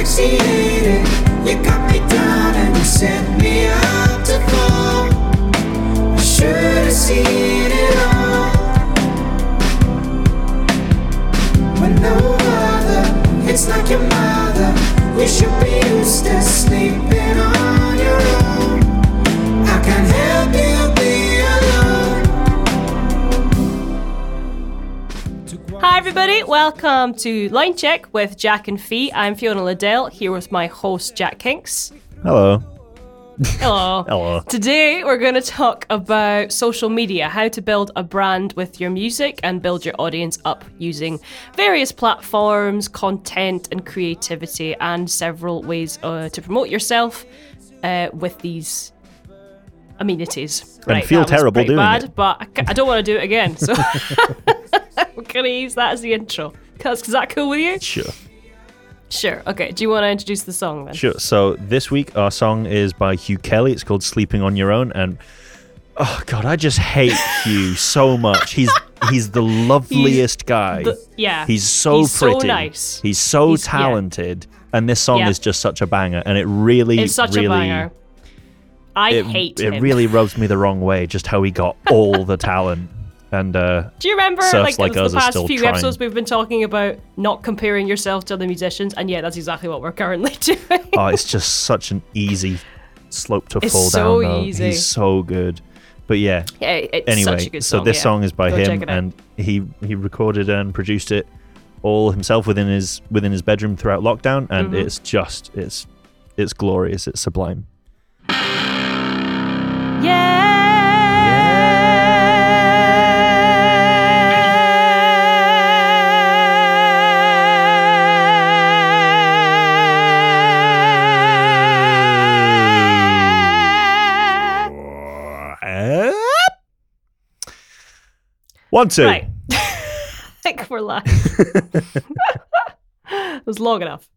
asphyxiated. You got me down and you set me up to fall. I should have seen it all. When no other hits like your mother, you should be used to sleeping on everybody. Welcome to Line Check with Jack and Fee. I'm Fiona Liddell here with my host, Jack Hinks. Hello. Hello. Hello. Today, we're going to talk about social media, how to build a brand with your music and build your audience up using various platforms, content, and creativity, and several ways uh, to promote yourself uh, with these amenities. And feel terrible doing bad, it. but I, I don't want to do it again. So we're going to use that as the intro. Cause, is that cool with you? Sure. Sure. Okay. Do you want to introduce the song then? Sure. So this week our song is by Hugh Kelly. It's called Sleeping on Your Own and oh god, I just hate Hugh so much. He's he's the loveliest guy. The- yeah. He's so He's so pretty. nice. He's so He's- yeah. talented. And this song Yeah. is just such a banger and it really It's such really a banger. I it, hate it him. really rubs me the wrong way just how he got all the talent. And uh Do you remember like, Like the past few trying. episodes we've been talking about not comparing yourself to other musicians, and yeah, that's exactly what we're currently doing. oh, it's just such an easy slope to It's fall so down. Though. easy. He's so good. But yeah, yeah, it's anyway, such a good so this yeah. song is by Go him, check it out. and he he recorded and produced it all himself within his within his bedroom throughout lockdown, and Mhm. it's just it's it's glorious, it's sublime. One two. Right. I think we're live. it was long enough.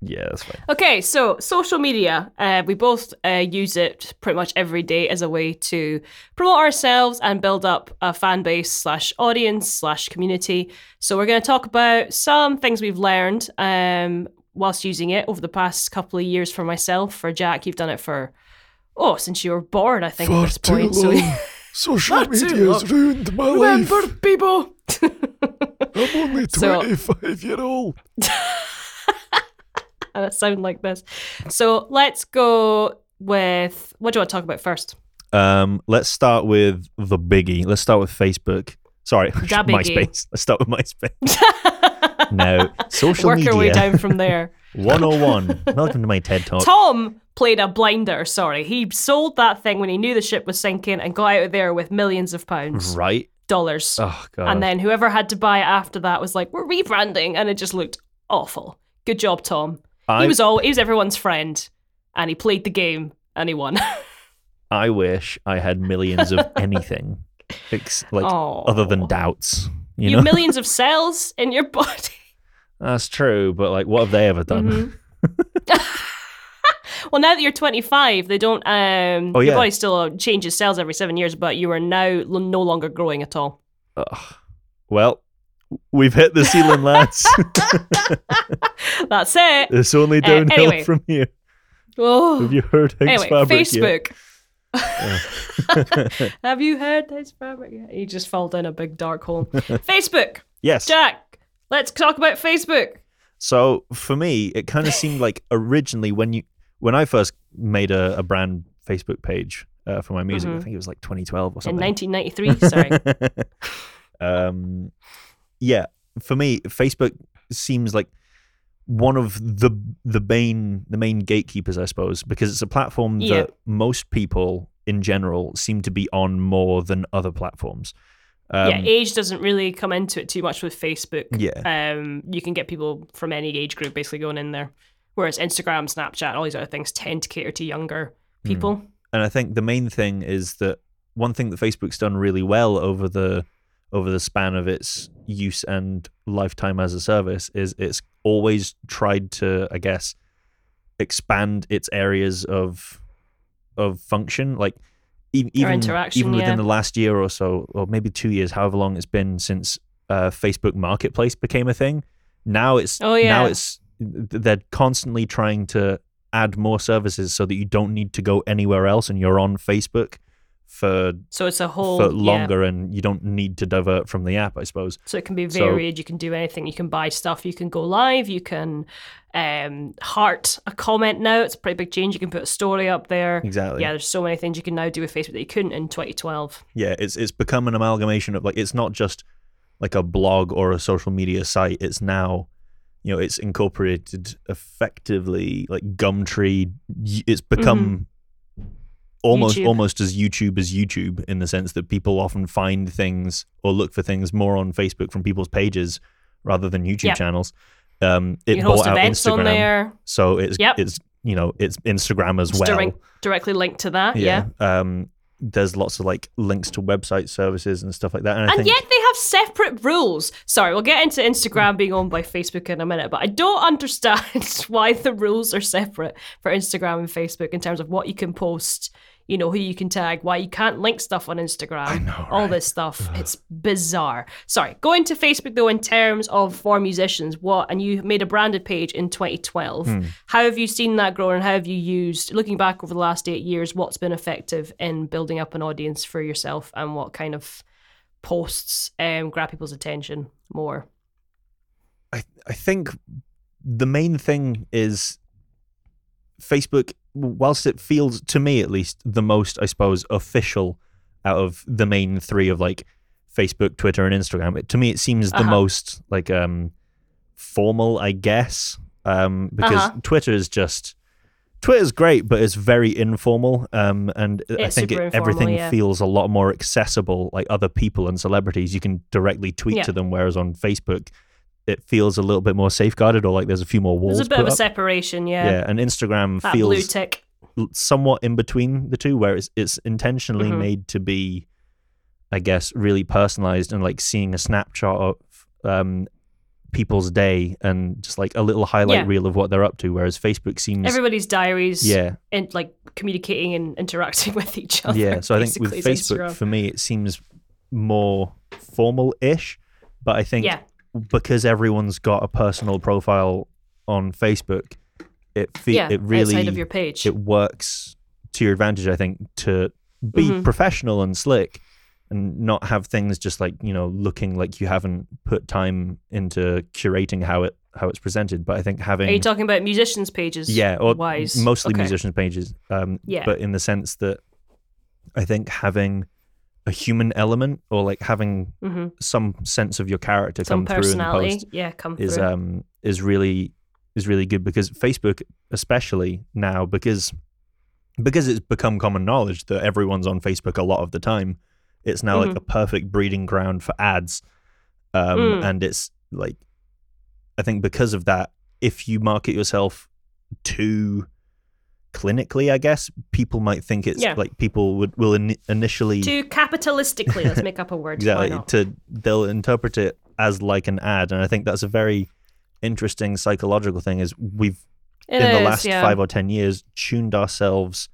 Yeah, that's fine. Okay, so social media. Uh, we both uh, use it pretty much every day as a way to promote ourselves and build up a fan base slash audience slash community. So we're going to talk about some things we've learned um, whilst using it over the past couple of years for myself. For Jack, you've done it for oh since you were born, I think at this point. So Social Far too media's ruined my remember, life. people. I'm only So- 25 year old. and it sound like this. So let's go with what do you want to talk about first? Um, let's start with the biggie. Let's start with Facebook. Sorry, MySpace. Let's start with MySpace. no, social Work media. our way down from there. 101. Welcome to my TED Talk. Tom played a blinder. Sorry, he sold that thing when he knew the ship was sinking and got out of there with millions of pounds, Right? dollars. Oh god. and then whoever had to buy it after that was like, "We're rebranding," and it just looked awful. Good job, Tom. I, He was all he was everyone's friend, and he played the game and he won. I wish I had millions of anything, like other than doubts. You You, know, have millions of cells in your body. That's true. But like, what have they ever done? Mhm. well, now that you're 25, they don't. Um, Oh, Your body still changes cells every seven years, but you are now l- no longer growing at all. Ugh. Well, we've hit the ceiling, lads. That's it. it's only Uh, downhill anyway. from here. Oh. Have you heard Hank's Anyway, Fabric yet? Facebook. Have you heard this fabric yet? You just fall down a big dark hole. Facebook. Yes. Jack, let's talk about Facebook. So for me, it kind of seemed like originally when you when I first made a, a brand Facebook page uh, for my music, I Mhm. think it was like 2012 or something. In 1993, sorry. um, yeah, for me, Facebook seems like one of the the main the main gatekeepers, I suppose, because it's a platform Yeah. that most people in general seem to be on more than other platforms. Um, yeah, age doesn't really come into it too much with Facebook. Yeah. Um, you can get people from any age group basically going in there. Whereas Instagram, Snapchat, all these other things tend to cater to younger Hmm. people. and I think the main thing is that one thing that Facebook's done really well over the over the span of its use and lifetime as a service is it's always tried to, I guess, expand its areas of of function. Like even interaction, even within yeah. the last year or so, or maybe two years, however long it's been since uh, Facebook Marketplace became a thing. Now it's Oh, yeah. now it's they're constantly trying to add more services so that you don't need to go anywhere else and you're on Facebook for So it's a whole for yeah. longer and you don't need to divert from the app, I suppose. So it can be So- varied. you can do anything. You can buy stuff. You can go live. You can um, heart a comment now. It's a pretty big change. You can put a story up there. Exactly. Yeah, there's so many things you can now do with Facebook that you couldn't in 2012. yeah it's it's become an amalgamation of like it's not just like a blog or a social media site it's now you know it's incorporated effectively like gumtree it's become almost YouTube. almost as youtube as youtube in the sense that people often find things or look for things more on facebook from people's pages rather than youtube Yep. channels um it you can host bought out events instagram on there. so it's Yep. it's you know it's instagram as It's well direct, directly linked to that. Yeah. um there's lots of like links to website services and stuff like that and, I And think yet they have separate rules. Sorry, we'll get into Instagram being owned by Facebook in a minute, but I don't understand why the rules are separate for Instagram and Facebook in terms of what you can post, you know, who you can tag, why you can't link stuff on Instagram, I know, all right? this stuff. It's bizarre. Sorry, going to Facebook though, in terms of for musicians, what, and you made a branded page in 2012. Hmm. How have you seen that grow and how have you used, looking back over the last eight years, what's been effective in building up an audience for yourself and what kind of posts um, grab people's attention more? I, I think the main thing is Facebook, whilst it feels to me at least the most, I suppose, official out of the main three of like Facebook, Twitter, and Instagram. It, to me, it seems the Uh-huh. most like um formal, I guess, um, because Uh-huh. Twitter is just Twitter's great, but it's very informal, um, and I think it, everything yeah. feels a lot more accessible. Like other people and celebrities, you can directly tweet Yeah. to them, whereas on Facebook, it feels a little bit more safeguarded, or like there's a few more walls. There's a bit of a up. separation, yeah. Yeah, and Instagram That blue feels tick. somewhat in between the two, where it's it's intentionally Mhm. made to be, I guess, really personalized and like seeing a snapshot of um, people's day and just like a little highlight Yeah. reel of what they're up to. Whereas Facebook seems, Everybody's diaries yeah, and like communicating and interacting with each other. yeah. So I think with basically, is Facebook, Instagram. for me, it seems more formal-ish, but I think yeah, because everyone's got a personal profile on Facebook, it fe- yeah, it really outside of your page. it works to your advantage, I think, to be Mhm. professional and slick and not have things just like, you know, looking like you haven't put time into curating how it how it's presented. But I think having Are you talking about musicians' pages? yeah, or wise, mostly Okay. musicians pages. Um Yeah. but in the sense that I think having a human element or like having hmm some sense of your character Some come through in the personality, post yeah, come is through. um is really is really good because Facebook especially now because because it's become common knowledge that everyone's on Facebook a lot of the time it's now like Mhm. a perfect breeding ground for ads um Mm. and it's like I think because of that if you market yourself too clinically I guess people might think it's Yeah. like people would will in, initially to capitalistically, let's make up a word. Exactly to they'll interpret it as like an ad and i think that's a very interesting psychological thing is we've It in the last yeah. five or ten years tuned ourselves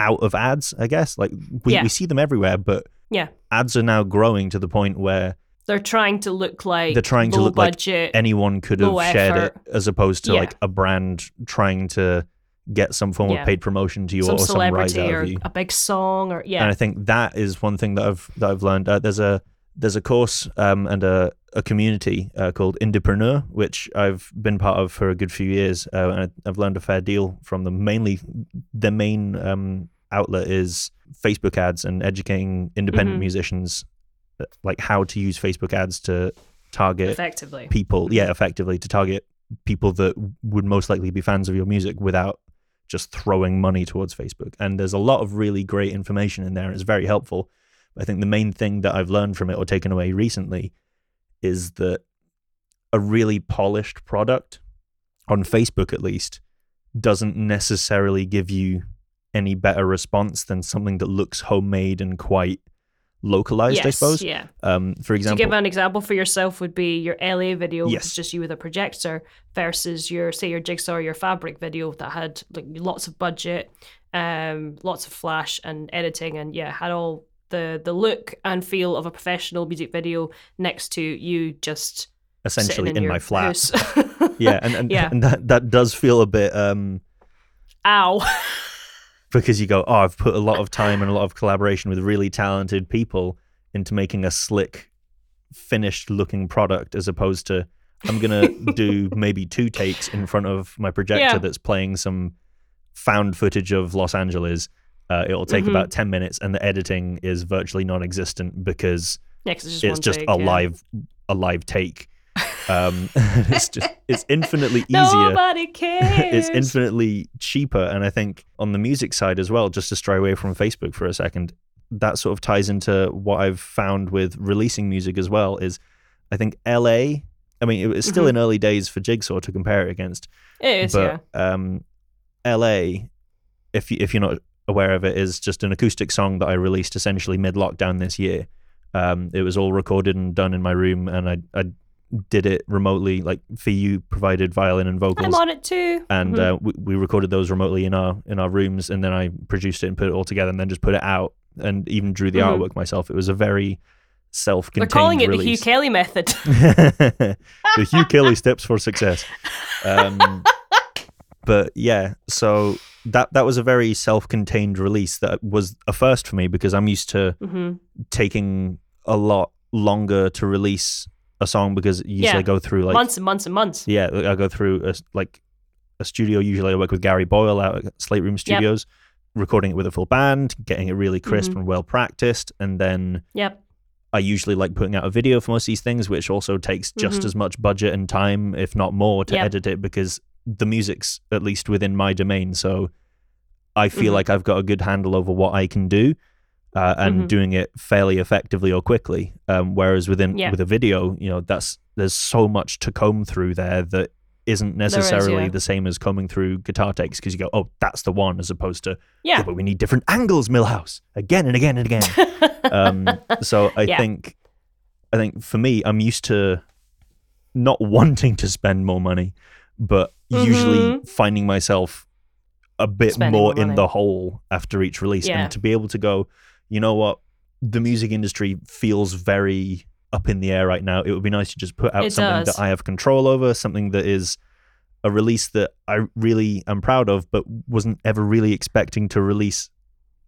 out of ads i guess like we, Yeah. we see them everywhere but Yeah. ads are now growing to the point where They're trying to look like They're trying to look like anyone could have shared effort. it as opposed to like a brand trying to get some form Yeah. of paid promotion to you some or some rise celebrity out or of you a big song or yeah. and I think that is one thing that I've that I've learned. Uh, there's a there's a course um, and a, a community uh, called Indepreneur, which I've been part of for a good few years, uh, and I've learned a fair deal from them. Mainly, the main um, outlet is Facebook ads and educating independent Mhm. musicians uh, like how to use Facebook ads to target effectively. people. Yeah, effectively to target people that would most likely be fans of your music without just throwing money towards Facebook. And there's a lot of really great information in there. It's very helpful. I think the main thing that I've learned from it or taken away recently is that a really polished product on Facebook at least doesn't necessarily give you any better response than something that looks homemade and quite localized, I suppose. Yeah. Um, for To example, give an example for yourself would be your LA video, which Yes. is just you with a projector, versus your say your jigsaw or your fabric video that had like lots of budget, um, lots of flash and editing, and yeah, had all the the look and feel of a professional music video next to you just essentially in, your my flat. yeah, and and, Yeah. and that that does feel a bit um Ow. because you go, oh, I've put a lot of time and a lot of collaboration with really talented people into making a slick, finished looking product, as opposed to I'm gonna do maybe two takes in front of my projector Yeah. that's playing some found footage of Los Angeles. Uh, it'll take Mhm. about ten minutes, and the editing is virtually non-existent because Yeah, it's just, it's just take, a yeah. live a live take. Um, it's just it's infinitely easier Nobody cares. it's infinitely cheaper and i think on the music side as well just to stray away from facebook for a second that sort of ties into what i've found with releasing music as well is i think la i mean it was still Mhm. in early days for jigsaw to compare it against It is, yeah. um la if you, if you're not aware of it is just an acoustic song that i released essentially mid lockdown this year um it was all recorded and done in my room and i i did it remotely like for you provided violin and vocals I'm on it too. and Mhm. uh, we, we recorded those remotely in our in our rooms and then i produced it and put it all together and then just put it out and even drew the Mhm. artwork myself it was a very self-contained. They're calling it release. the Hugh Kelly method. the hugh kelly steps for success um, but yeah so that that was a very self-contained release that was a first for me because i'm used to hmm taking a lot longer to release a song because usually Yeah. i go through like months and months and months. yeah, I go through a, like a studio. Usually, I work with Gary Boyle out at Slate Room Studios, recording it with a full band, getting it really crisp Mhm. and well practiced, and then Yep. I usually like putting out a video for most of these things, which also takes just Mhm. as much budget and time, if not more, to Yep. edit it because the music's at least within my domain. So I feel Mhm. like I've got a good handle over what I can do. Uh, and Mhm. doing it fairly effectively or quickly, um, whereas within Yeah. with a video, you know, that's there's so much to comb through there that isn't is, necessarily yeah. the same as combing through guitar takes because you go, oh, that's the one, as opposed to, Yeah. "Yeah, but we need different angles, Millhouse, again and again and again. um, so I Yeah. think, I think for me, I'm used to not wanting to spend more money, but usually Mhm. finding myself a bit Spending more more in the hole after each release, Yeah. and to be able to go, you know what, the music industry feels very up in the air right now. It would be nice to just put out It something does. that I have control over, something that is a release that I really am proud of, but wasn't ever really expecting to release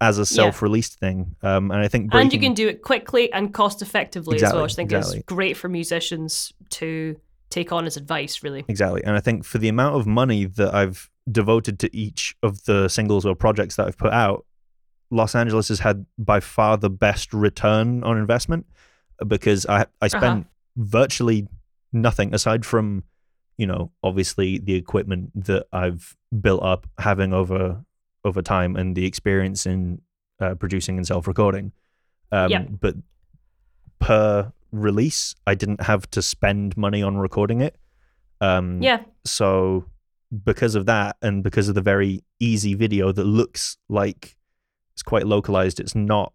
as a self-released thing. Um, and I think and you can do it quickly and cost effectively as Exactly, well, which I think exactly. is great for musicians to take on as advice, really. Exactly. And I think for the amount of money that I've devoted to each of the singles or projects that I've put out, Los Angeles has had by far the best return on investment because I I spent Uh-huh. virtually nothing aside from, you know, obviously the equipment that I've built up having over over time and the experience in uh, producing and self-recording. Um, Yep. But per release, I didn't have to spend money on recording it. Um, Yeah. So because of that, and because of the very easy video that looks like it's quite localized, it's not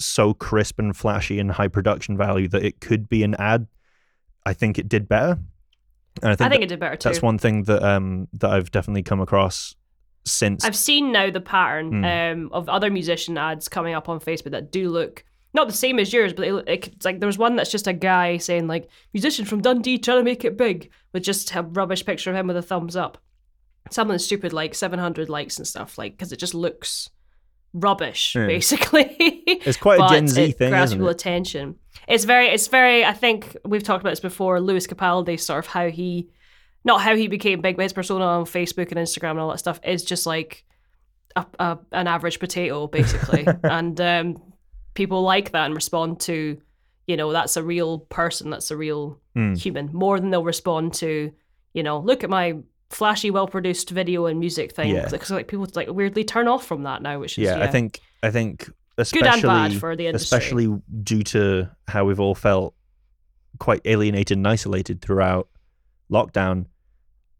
so crisp and flashy and high production value that it could be an ad. I think it did better. And I I think, think that- it did better too. that's one thing that um that I've definitely come across since I've seen now the pattern Mm. um, of other musician ads coming up on Facebook that do look not the same as yours, but look, it's like there was one that's just a guy saying like musician from Dundee trying to make it big with just a rubbish picture of him with a thumbs up. Something stupid like 700 likes and stuff like because it just looks rubbish Yeah. basically. It's quite a Gen Z it thing, grabs isn't people attention. It's very, it's very. I think we've talked about this before. Lewis Capaldi, sort of how he, not how he became big, but his persona on Facebook and Instagram and all that stuff is just like a, a an average potato, basically. and um, people like that and respond to, you know, that's a real person, that's a real Mm. human, more than they'll respond to, you know, look at my flashy, well produced video and music thing. Yeah. Because like people like weirdly turn off from that now, which is yeah, yeah, I think I think good especially and bad for the industry. especially due to how we've all felt quite alienated and isolated throughout lockdown,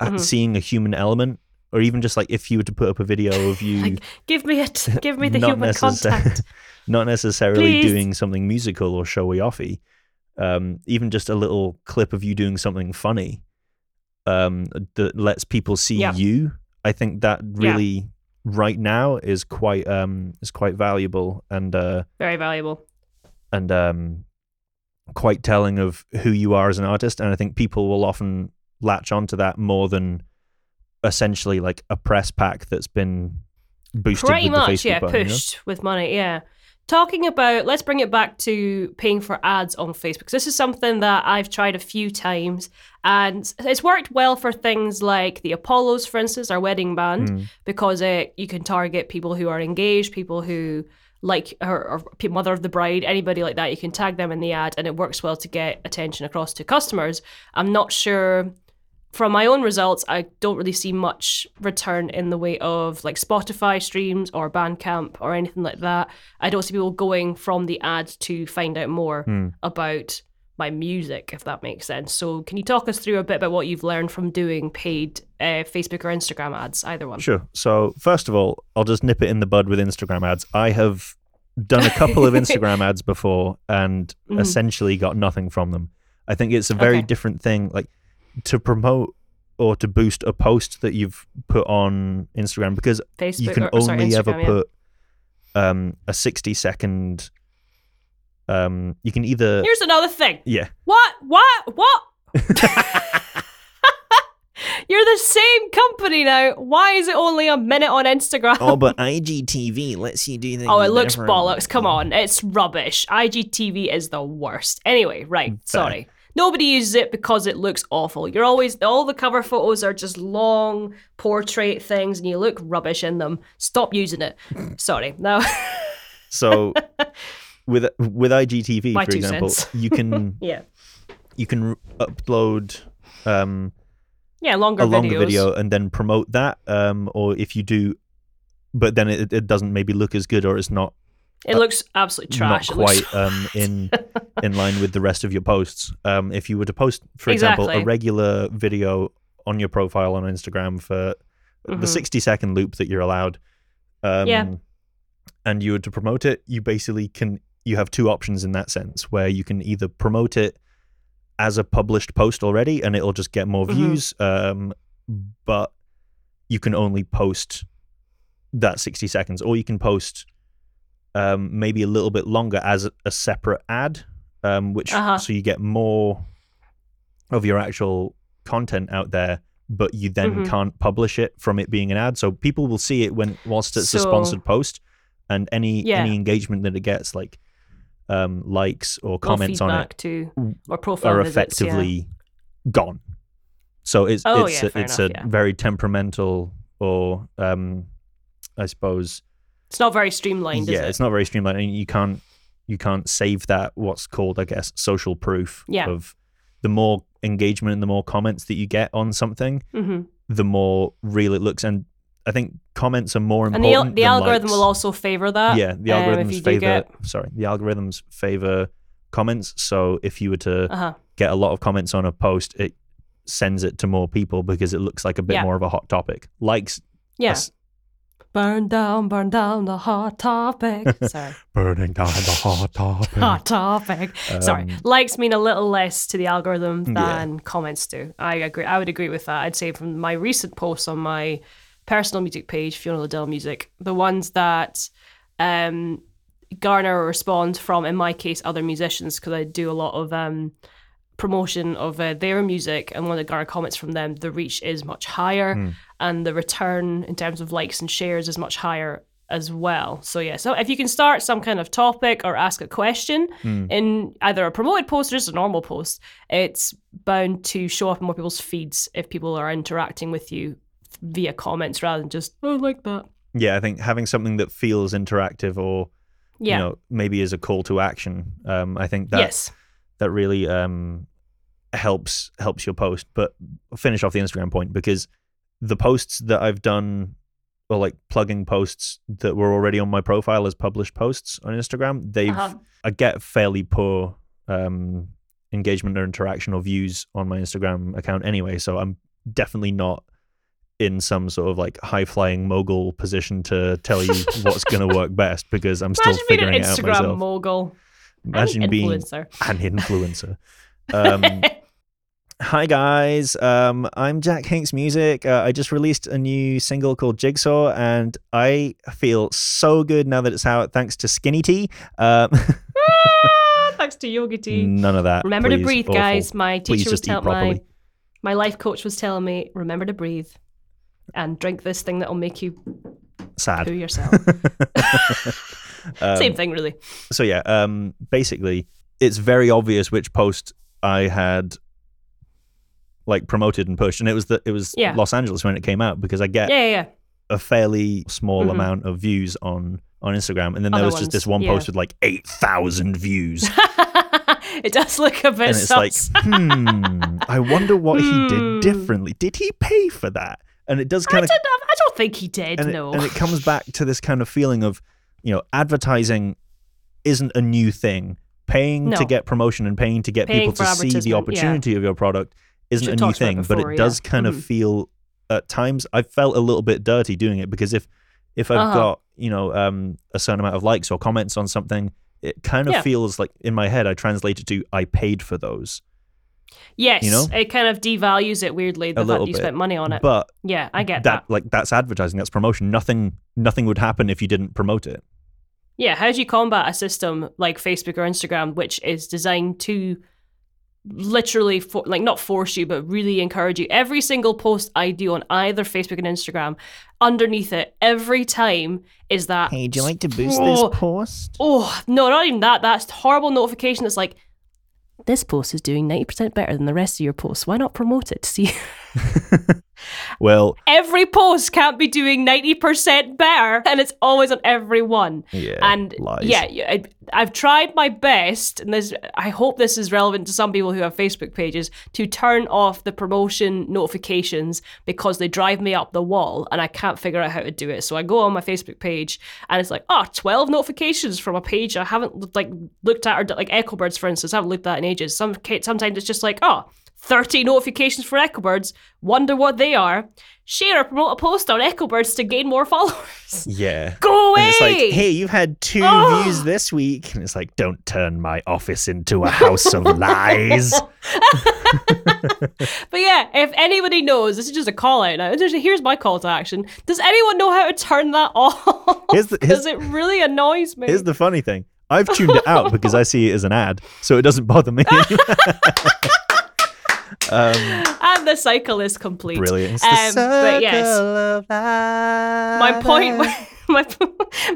uh, Mhm. seeing a human element, or even just like if you were to put up a video of you Like, give me it, give me the human necessar- contact. not necessarily Please. doing something musical or showy offy, um, even just a little clip of you doing something funny um, that lets people see Yeah. you. I think that Yeah. really right now is quite um, is quite valuable and uh, Very valuable. and um, quite telling of who you are as an artist. And I think people will often latch onto that more than essentially like a press pack that's been boosted Pretty with the much, Facebook yeah, button, you know? pushed with money, yeah. Talking about, let's bring it back to paying for ads on Facebook. This is something that I've tried a few times, and it's worked well for things like the Apollos, for instance, our wedding band, Mm. because it, you can target people who are engaged, people who like or, or mother of the bride, anybody like that. You can tag them in the ad, and it works well to get attention across to customers. I'm not sure from my own results, I don't really see much return in the way of like Spotify streams or Bandcamp or anything like that. I don't see people going from the ad to find out more Hmm. about my music, if that makes sense. So, can you talk us through a bit about what you've learned from doing paid uh, Facebook or Instagram ads, either one? Sure. So first of all, I'll just nip it in the bud with Instagram ads. I have done a couple of Instagram ads before and Mhm. essentially got nothing from them. I think it's a very Okay. different thing. Like to promote or to boost a post that you've put on Instagram because Facebook you can or, or sorry, only ever yeah. put um, a 60 second. Um, you can either. Here's another thing. yeah. What? What? What? You're the same company now. Why is it only a minute on Instagram? Oh, but IGTV lets you do things. Oh, it looks different. bollocks. Come on. It's rubbish. IGTV is the worst. Anyway, right. Sorry. Nobody uses it because it looks awful. You're always, all the cover photos are just long portrait things and you look rubbish in them. Stop using it. Sorry. No. So with with IGTV, My for example, cents. you can yeah. you can upload um, Yeah, longer a longer video and then promote that. Um, or if you do, but then it, it doesn't maybe look as good or it's not It looks absolutely trash. not quite um, in in line with the rest of your posts. Um, if you were to post, for example, a regular video on your profile on Instagram for Mhm. the sixty second loop that you're allowed, um, Yeah. and you were to promote it, you basically can. You have two options in that sense, where you can either promote it as a published post already, and it'll just get more Mhm. views, um, but you can only post that 60 seconds, or you can post um, maybe a little bit longer as a separate ad, um, which Uh-huh. so you get more of your actual content out there, but you then Mhm. can't publish it from it being an ad. So people will see it when whilst it's a sponsored post, and any Yeah. any engagement that it gets, like um, likes or Or comments on it, to or profile are visits, yeah. effectively gone. So it's Oh, it's yeah, a, it's enough, a yeah. very temperamental or um, I suppose It's not very streamlined, yeah, is it? it's not very streamlined. And you can't you can't save that what's called I guess social proof Yeah. of the more engagement and the more comments that you get on something, hmm the more real it looks. And I think comments are more And important. the, the than algorithm likes. will also favor that. yeah the um, algorithms do favor get- sorry the algorithms favor comments. So if you were to Uh-huh. get a lot of comments on a post, it sends it to more people because it looks like a bit Yeah. more of a hot topic. Likes, Yeah. Burn down, burn down the hot topic. Sorry. Burning down the hot topic. hot topic. Sorry. Um, Likes mean a little less to the algorithm Yeah. than comments do. I agree. I would agree with that. I'd say from my recent posts on my personal music page, Fiona Liddell Music, the ones that um, garner a response from, in my case, other musicians, because I do a lot of um, promotion of uh, their music and when I garner comments from them, the reach is much higher Hmm. and the return in terms of likes and shares is much higher as well. So yeah, so if you can start some kind of topic or ask a question Hmm. in either a promoted post or just a normal post, it's bound to show up in more people's feeds if people are interacting with you via comments rather than just oh I like that. yeah, I think having something that feels interactive or Yeah. you know maybe is a call to action. Um, I think that yes. That really um, helps helps your post. But I'll finish off the Instagram point because the posts that I've done or like plugging posts that were already on my profile as published posts on Instagram, they've Uh-huh. I get fairly poor um, engagement or interaction or views on my Instagram account anyway. So I'm definitely not in some sort of like high flying mogul position to tell you what's going to work best because I'm still Imagine an figuring it out Instagram myself. mogul. Imagine an being an influencer. Um, hi guys, um, I'm Jack Hinks Music. Uh, I just released a new single called Jigsaw, and I feel so good now that it's out. Thanks to Skinny Tea. Um, Ah, Thanks to Yogi Tea. none of that. Remember to breathe, Awful. guys. My Please teacher was telling my. My life coach was telling me, remember to breathe and drink this thing that'll make you Sad. poo yourself. Um, Same thing, really. so yeah, um, basically, it's very obvious which post I had like promoted and pushed, and it was the it was Yeah. Los Angeles when it came out because I get Yeah, yeah, a fairly small Mhm. amount of views on on Instagram, and then there Other was just this ones, one post with like eight thousand views, it does look a bit and it's like, hmm, I wonder what he Hmm. did differently. Did he pay for that? And it does I, kind of don't, I don't think he did, and, no. it, and it comes back to this kind of feeling of you know advertising isn't a new thing paying to get promotion and paying to get Paying people to see the advertisement, yeah. opportunity of your product isn't a new talked about it thing but before, it does kind of Mhm. feel at times i felt a little bit dirty doing it because if if i've Uh-huh. got you know um a certain amount of likes or comments on something it kind of Yeah. feels like in my head i translate it to i paid for those yes, you know? it kind of devalues it weirdly, the fact you bit. spent money on it. but yeah, I get that that. like that's advertising that's promotion nothing nothing would happen if you didn't promote it Yeah, how do you combat a system like Facebook or Instagram, which is designed to literally, for, like, not force you, but really encourage you? Every single post I do on either Facebook and Instagram, underneath it, every time is that. Hey, do you like to boost Oh. this post? Oh, no, not even that. That's horrible notification. It's like, this post is doing 90% better than the rest of your posts. Why not promote it to see? well every post can't be doing 90% better, and it's always on every one. yeah and lies. yeah, I, I've tried my best, and this I hope this is relevant to some people who have Facebook pages to turn off the promotion notifications because they drive me up the wall, and I can't figure out how to do it. So I go on my Facebook page, and it's like, oh, 12 notifications from a page I haven't like looked at, or like Echo Birds, for instance, I haven't looked at in ages. Some sometimes it's just like, oh. 30 notifications for Ecobirds. Wonder what they are. Share or promote a post on Ecobirds to gain more followers. yeah Go away! And it's like, hey, you've had two Oh. views this week. And it's like, don't turn my office into a house of lies. But yeah, if anybody knows, this is just a call out now. Here's my call to action. Does anyone know how to turn that off? Because it really annoys me. Here's the funny thing I've tuned it out because I see it as an ad, so it doesn't bother me. Um, and the cycle is complete. brilliant. Um, but yes. My point, my,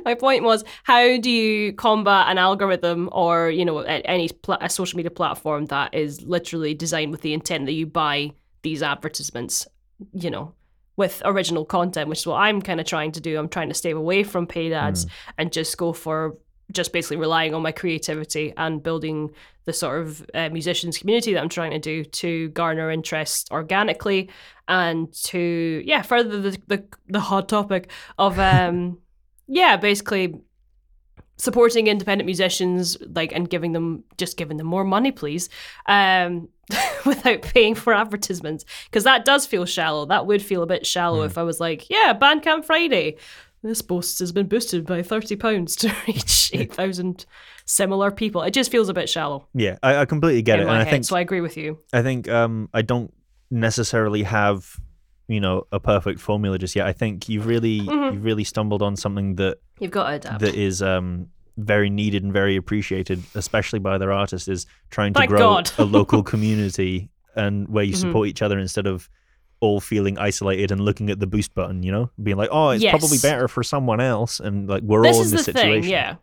my point was, how do you combat an algorithm or you know any pla- a social media platform that is literally designed with the intent that you buy these advertisements, you know, with original content, which is what I'm kind of trying to do. I'm trying to stay away from paid ads and just go for just basically relying on my creativity and building the sort of uh, musicians community that I'm trying to do to garner interest organically and to yeah further the the, the hot topic of um yeah basically supporting independent musicians like and giving them just giving them more money please um without paying for advertisements. Because that does feel shallow. That would feel a bit shallow if i was like yeah bandcamp friday this post has been boosted by 30 pounds to reach 8000 similar people it just feels a bit shallow yeah, I, I completely get it. And I head think so i agree with you I think um, I don't necessarily have you know a perfect formula just yet. I think you've really Mhm. you've really stumbled on something that you've got to adapt that is um, very needed and very appreciated, especially by their artists, is trying to Thank grow a local community and where you Mhm. support each other instead of all feeling isolated and looking at the boost button, you know, being like, oh, it's probably better for someone else, and like we're this all in the this situation. thing yeah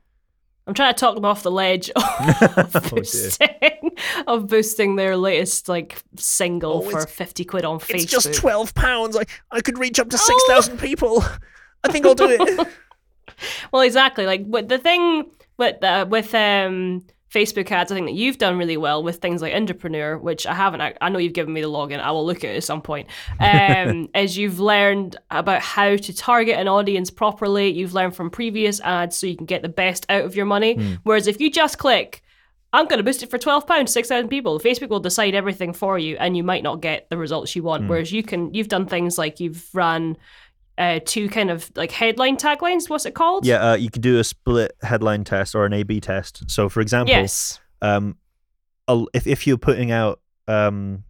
i'm trying to talk them off the ledge of, Oh, boosting, of boosting their latest like single Oh, for 50 quid on facebook It's just twelve pounds. I I could reach up to Oh. six thousand people. I think I'll do it. well exactly like the thing with uh, with um Facebook ads, I think that you've done really well with things like Indepreneur, which I haven't. I, I know you've given me the login. I will look at it at some point. Um, as you've learned about how to target an audience properly, you've learned from previous ads so you can get the best out of your money. Hmm. Whereas if you just click, I'm going to boost it for twelve pounds, six thousand people. Facebook will decide everything for you, and you might not get the results you want. Whereas you can, you've done things like you've ran uh, two kind of like headline taglines. What's it called? yeah, uh, you could do a split headline test or an A/B test. So, for example, Yes. um, if if you're putting out, um,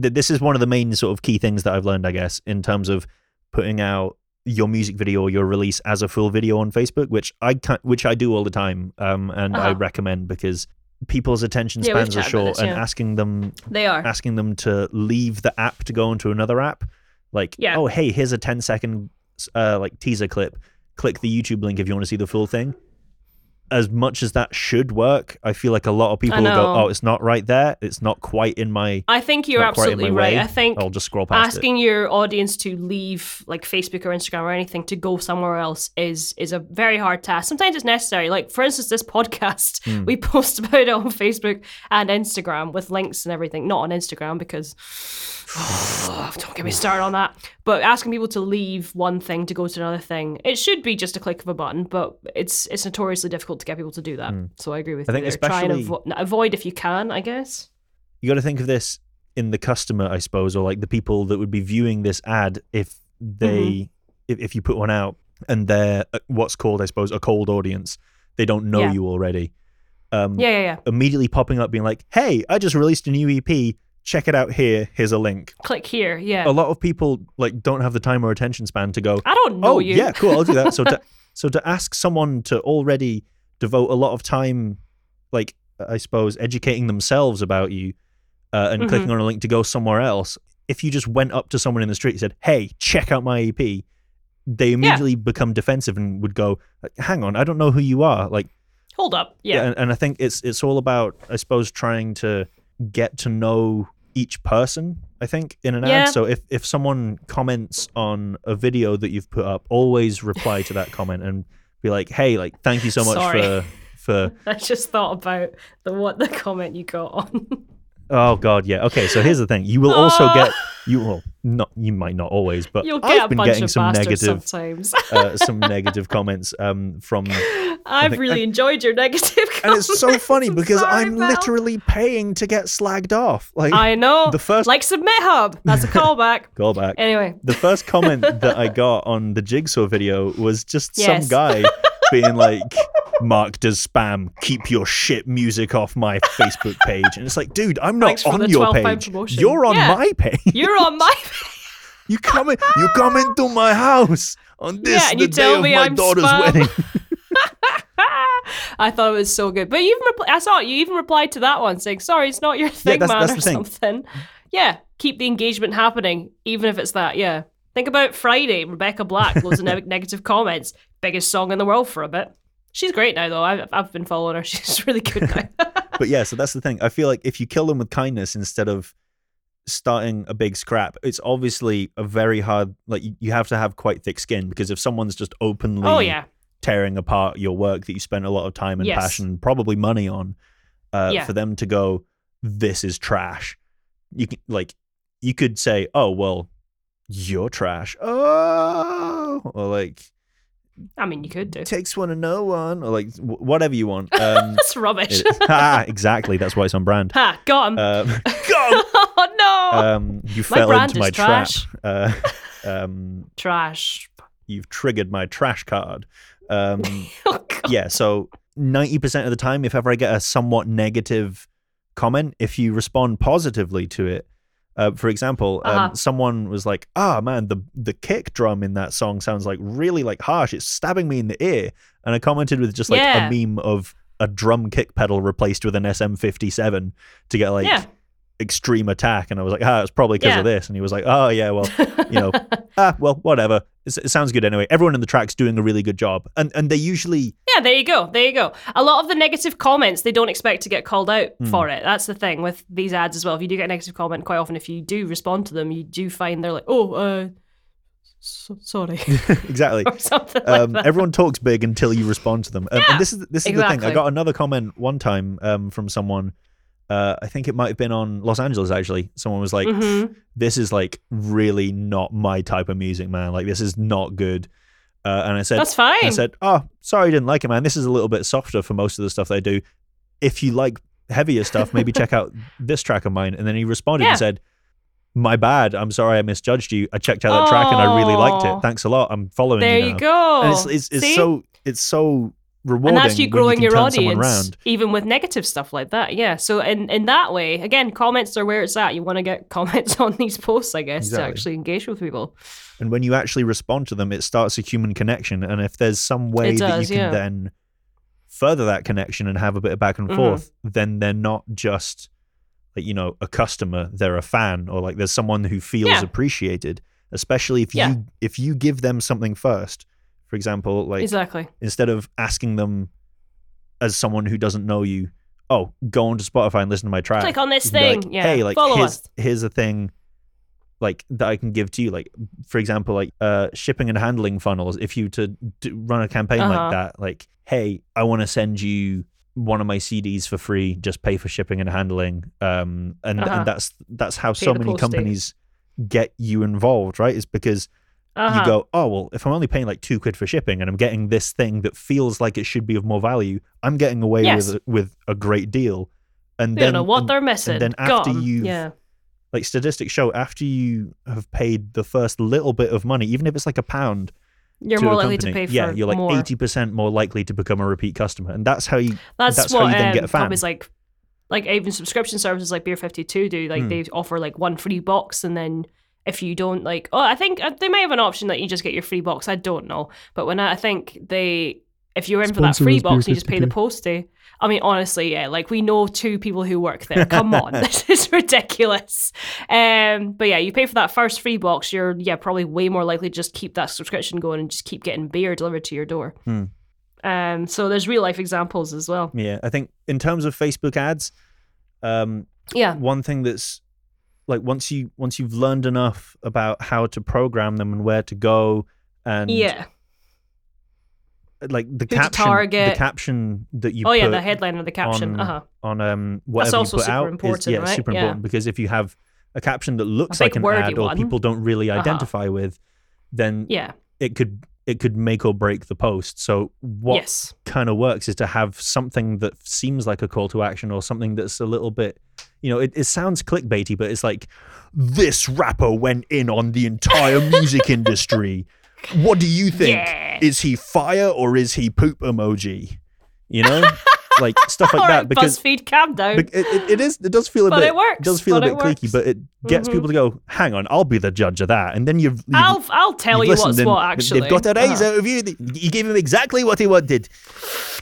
th- this is one of the main sort of key things that I've learned, I guess, in terms of putting out your music video or your release as a full video on Facebook, which I can which I do all the time, um, and I Uh-huh. recommend because people's attention Yeah, spans are short this, and asking them They are. asking them to leave the app to go into another app like Yeah. oh hey here's a 10 second uh, like teaser clip click the youtube link if you want to see the full thing as much as that should work i feel like a lot of people will go oh it's not right there it's not quite in my I think you're not quite in absolutely right. way, I think i'll just scroll past asking your audience to leave like Facebook or Instagram or anything to go somewhere else is is a very hard task. Sometimes it's necessary. Like for instance, this podcast, Hmm. we post about it on Facebook and Instagram with links and everything. Not on Instagram because don't get me started on that. But asking people to leave one thing to go to another thing, it should be just a click of a button. But it's it's notoriously difficult to get people to do that. So I agree with. I you. think there. Try and especially- avo- avoid if you can. I guess. you got to think of this in the customer i suppose or like the people that would be viewing this ad if they Mm-hmm. if, if you put one out and they're what's called i suppose a cold audience they don't know Yeah. you already um Yeah, yeah, yeah. immediately popping up being like hey i just released a new ep check it out here here's a link Click here. Yeah. a lot of people like don't have the time or attention span to go I don't know oh you. yeah cool i'll do that so to so to ask someone to already devote a lot of time like i suppose educating themselves about you uh, and Mhm. clicking on a link to go somewhere else if you just went up to someone in the street and said hey check out my ep they immediately become defensive and would go hang on i don't know who you are like Hold up. Yeah. and, and I think it's it's all about I suppose trying to get to know each person. I think in an Yeah. ad. So if if someone comments on a video that you've put up, always reply to that comment and be like, "Hey, like thank you so much Sorry. for for I just thought about the what the comment you got on. Oh god, yeah. Okay, so here's the thing: you will also Ah. get you will not you might not always, but You'll get I've a been bunch getting of some bastards negative sometimes. uh, some negative comments um from I've think- really enjoyed your negative comments. and it's so funny because sorry, I'm pal. literally paying to get slagged off. Like I know. the first like Submit Hub. That's a callback. callback. anyway. the first comment that I got on the jigsaw video was just Yes. some guy being like, Mark does spam, keep your shit music off my Facebook page. And it's like, dude, I'm not Thanks on your page. You're on Yeah. my page. You're on my page. You come in, you come into my house on this Yeah, and the you tell day me of my I'm daughter's spam. wedding. I thought it was so good. But you even repl- I saw it, you even replied to that one saying, sorry, it's not your thing, that's- man, that's or something. Yeah, keep the engagement happening, even if it's that, yeah. Think about Friday, Rebecca Black, loads of ne- negative comments. Biggest song in the world for a bit. She's great now, though. I've, I've been following her. She's really good now. But yeah, so that's the thing. I feel like if you kill them with kindness instead of starting a big scrap, it's obviously a very hard. Like you- you have to have quite thick skin because if someone's just openly oh, yeah. tearing apart your work that you spent a lot of time and Yes. passion, probably money on, uh, Yeah. for them to go, this is trash. You can like, you could say, oh well, you're trash. Oh, or like I mean, you could do. takes one to no one, or like w- whatever you want. Um, That's rubbish. it- ah, exactly. That's why it's on brand. ha, got him. Um, oh, no. um, you fell brand into is my trash. trap. Uh, um, Trash. you've triggered my trash card. Um, Oh, God. yeah, so 90% of the time, if ever I get a somewhat negative comment, if you respond positively to it, uh, for example, Uh-huh. um, someone was like, "Ah, man, the the kick drum in that song sounds like really like harsh. It's stabbing me in the ear." And I commented with just like Yeah. a meme of a drum kick pedal replaced with an SM57 to get like yeah. Extreme attack. And I was like, "Ah, it's probably because Yeah. of this." And he was like, "Oh yeah, well, you know, ah, well, whatever. It's, it sounds good anyway. Everyone in the track's doing a really good job, and and they usually Yeah, there you go. There you go. A lot of the negative comments they don't expect to get called out Hmm. for it. That's the thing with these ads as well. If you do get a negative comment, quite often if you do respond to them, you do find they're like, "Oh, uh, so- sorry," exactly. or something like um, that. everyone talks big until you respond to them. Um, Yeah, and this is this is the thing. I got another comment one time um, from someone. Uh, I think it might have been on Los Angeles actually. Someone was like, Mhm. "This is like really not my type of music, man. Like this is not good." Uh, and I said, That's fine. I said, "Oh, sorry, I didn't like it, man. This is a little bit softer for most of the stuff they do. If you like heavier stuff, maybe check out this track of mine." And then he responded Yeah. and said, "My bad. I'm sorry I misjudged you. I checked out that track and I really liked it. Thanks a lot. I'm following there you you now." go. And it's it's, it's so it's so rewarding. and that's you growing can your audience, even with negative stuff like that. Yeah. So in in that way, again, comments are where it's at. You want to get comments on these posts, I guess, to actually engage with people. And when you actually respond to them, it starts a human connection. And if there's some way It that you can yeah. then further that connection and have a bit of back and Mhm. forth, then they're not just like you know a customer; they're a fan, or like there's someone who feels Yeah. appreciated. Especially if Yeah. you if you give them something first. For example, like exactly. instead of asking them as someone who doesn't know you, oh, go onto Spotify and listen to my track. Click on this be like, thing. yeah. Hey, like Follow here's us. here's a thing like that I can give to you. Like for example, like uh shipping and handling funnels. If you to run a campaign Uh-huh. like that, like hey, I want to send you one of my CDs for free. Just pay for shipping and handling. Um, and, Uh-huh. and that's that's how Pay so many companies get you involved, right? Is because Uh-huh. you go, oh well, if I'm only paying like two quid for shipping and I'm getting this thing that feels like it should be of more value, I'm getting away Yes. with with a great deal. And We then don't know what and- they're missing. then after you've- yeah. like statistics show, after you have paid the first little bit of money, even if it's like a pound, You're more likely company, to pay for yeah, you're like more. eighty percent more likely to become a repeat customer, and that's how you. That's, that's how what you then um, get a fan. companies like like even subscription services like Beer Fifty Two do. Like Hmm. they offer like one free box, and then if you don't like, oh, I think uh, they may have an option that you just get your free box. I don't know, but when I, I think they, if you're in for that free box, and you just pay the 52. postie. I mean, honestly, yeah, like we know two people who work there. Come on, this is ridiculous. Um, but yeah, you pay for that first free box, you're yeah probably way more likely to just keep that subscription going and just keep getting beer delivered to your door. Hmm. Um, so there's real life examples as well. Yeah, I think in terms of Facebook ads, um, Yeah. one thing that's like once you once you've learned enough about how to program them and where to go and Yeah. like the to caption target. the caption that you oh yeah, the headline or the caption. on- uh huh. on um whatever also you put super out is yeah right? super Yeah. important because if you have a caption that looks like an ad or one. people don't really Uh-huh. identify with then Yeah. it could it could make or break the post so what Yes. kind of works is to have something that seems like a call to action or something that's a little bit you know it, it sounds clickbaity but it's like this rapper went in on the entire music industry what do you think Yeah. is he fire or is he poop emoji you know like stuff like that because BuzzFeed, calm down. It, it, it is. It does feel a But bit. it works, It does feel a bit it cliquey, but it gets Mhm. people to go. Hang on, I'll be the judge of that, and then you've. you've I'll I'll tell you've what's what. Actually, they've got a raise Uh-huh. out of you. You gave him exactly what he wanted.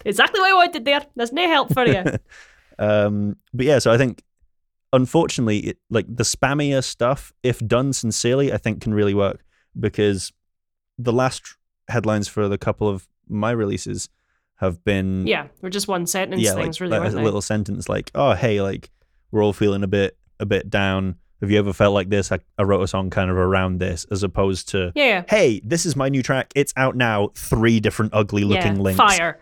exactly what I wanted there. There's no help for you. Um, but yeah, so I think, unfortunately, it, like the spammier stuff, if done sincerely, I think can really work because the last headlines for the couple of my releases have been yeah, we're just one sentence yeah, things, like, really, like a little sentence like, "Oh, hey, like we're all feeling a bit a bit down. Have you ever felt like this? I, I wrote a song kind of around this, as opposed to, Yeah, yeah. hey, this is my new track. It's out now. Three different ugly looking yeah. links. Fire.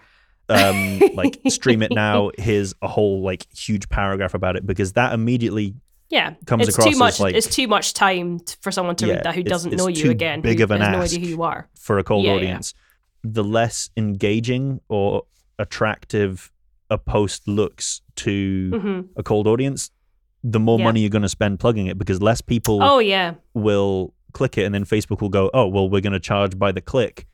Um, like stream it now. Here's a whole like huge paragraph about it because that immediately Yeah, comes it's across too much. as, like- it's too much time t- for someone to Yeah, read that who doesn't it's know you again. big who of an has no idea who you are. for a cold Yeah, yeah. audience, the less engaging or attractive a post looks to hmm a cold audience, the more Yeah. money you're going to spend plugging it because less people Oh yeah, will click it and then Facebook will go, oh, well, we're going to charge by the click.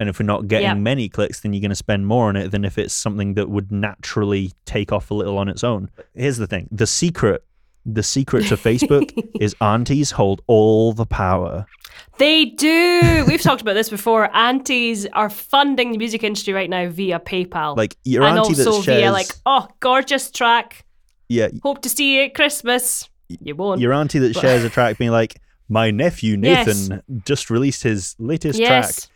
And if we're not getting Yeah. many clicks, then you're going to spend more on it than if it's something that would naturally take off a little on its own. Here's the thing the secret. The secret to Facebook is aunties hold all the power. they do. We've talked about this before. Aunties are funding the music industry right now via PayPal. Like your and auntie also that shares, via like, oh, gorgeous track. yeah, Hope to see you at Christmas. You won't. your auntie that But- shares a track being like, my nephew Yes. Nathan just released his latest yes. track.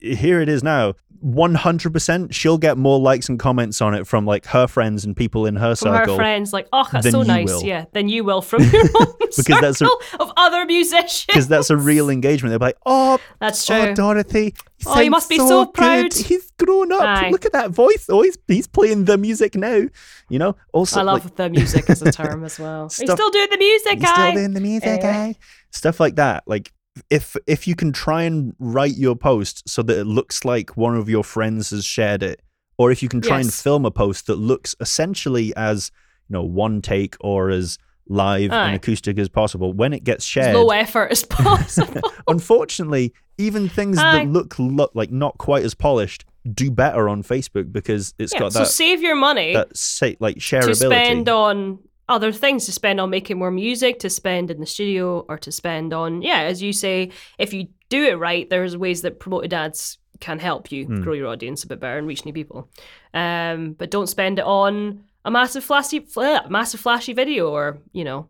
Here it is now 100% she'll get more likes and comments on it from like her friends and people in her From circle her friends, like, oh, that's so nice. will. Yeah, then you will from your own Because that's a- circle of other musicians. because that's a real engagement they're like oh, That's true. oh dorothy he Oh, you must be so good. proud." he's grown up Aye. look at that voice oh he's, he's playing the music now you know also I love like, the music as a term as well. Stuff- still doing the music, he's guy? still doing the music eh? stuff like that like if if you can try and write your post so that it looks like one of your friends has shared it or if you can try and film a post that looks essentially as you know one take or as live Aye. and acoustic as possible when it gets as shared low effort as possible. unfortunately even things Aye. that look lo- like not quite as polished do better on facebook because it's yeah, got that. so save your money that say like shareability. to spend on other things, to spend on making more music, to spend in the studio, or to spend on, yeah, as you say, if you do it right, there's ways that promoted ads can help you Mm. grow your audience a bit better and reach new people. Um, but don't spend it on a massive flashy, fl- massive flashy video, or you know,